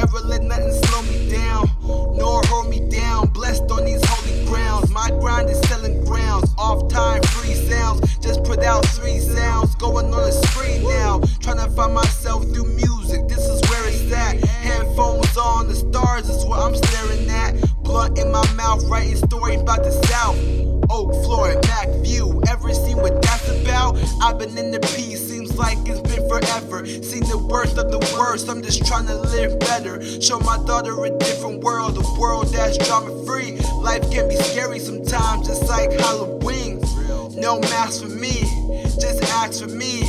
ever let nothing slow me down, nor hold me down. Blessed on these holy grounds. My grind is selling grounds. Off time, free sounds. Just put out three sounds. Going on a spree now. Trying to find myself through music. This is where it's at. Headphones on, the stars is what I'm staring at. Blunt in my mouth, writing story about the South. Oak floor and Mac view. Ever seen what that's about? I've been in the Seen the worst of the worst, I'm just trying to live better. Show my daughter a different world, a world that's drama free. Life can be scary sometimes, just like Halloween. No mask for me, just ask for me.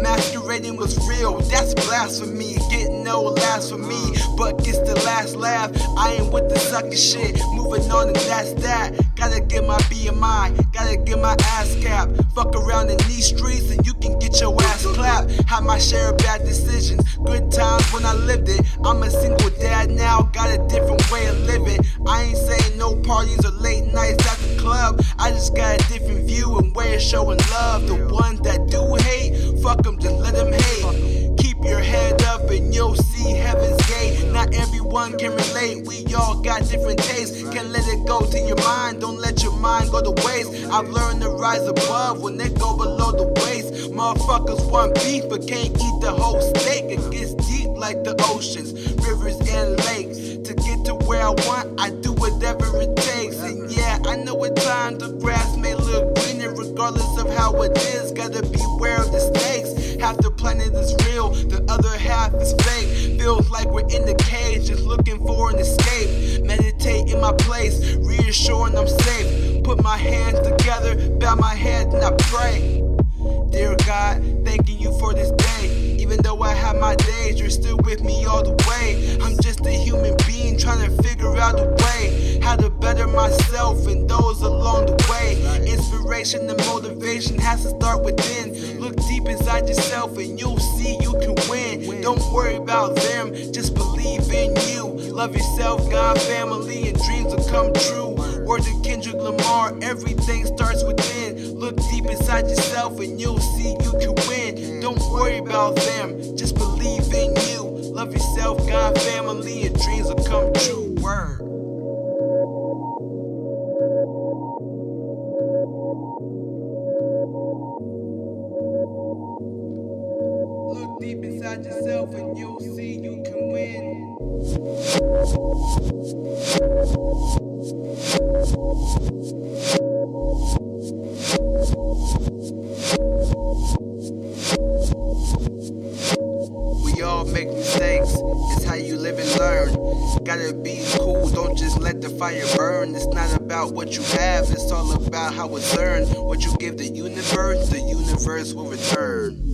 Masquerading was real, that's blasphemy. Getting no last for me, but gets the last laugh. I ain't with the sucker shit, moving on and that's that. Gotta get my BMI, gotta get my ass cap. Fuck around in these streets and you can get your ass clapped. Had my share of bad decisions, good times when I lived it. I'm a single dad now, got a different way of living. I ain't saying no parties or late nights. I just got a different view and way of showing love. The ones that do hate, fuck them, just let them hate. Keep your head up and you'll see heaven's gate. Not everyone can relate, we all got different tastes. Can't let it go to your mind, don't let your mind go to waste. I've learned to rise above when they go below the waist. Motherfuckers want beef but can't eat the whole steak. It gets deep like the oceans, rivers, and lakes. To get to where I want, I do whatever it regardless of how it is. Gotta beware of the snakes. Half the planet is real, the other half is fake. Feels like we're in the cage, just looking for an escape. Meditate in my place, reassuring I'm safe. Put my hands together, bow my head, and I pray. Dear God, thanking you for this day. Even though I have my days, you're still with me all the way. I'm Inspiration and motivation has to start within. Look deep inside yourself and you'll see you can win. Don't worry about them, just believe in you. Love yourself, God, family, and dreams will come true. Word to Kendrick Lamar, everything starts within. Look deep inside yourself and you'll see you can win. Don't worry about them, just believe in you. Love yourself, God, family, and dreams will come true. Word. Deep inside yourself and you'll see you can win. We all make mistakes, it's how you live and learn. Gotta be cool, don't just let the fire burn. It's not about what you have, it's all about how it's earned. What you give the universe, the universe will return.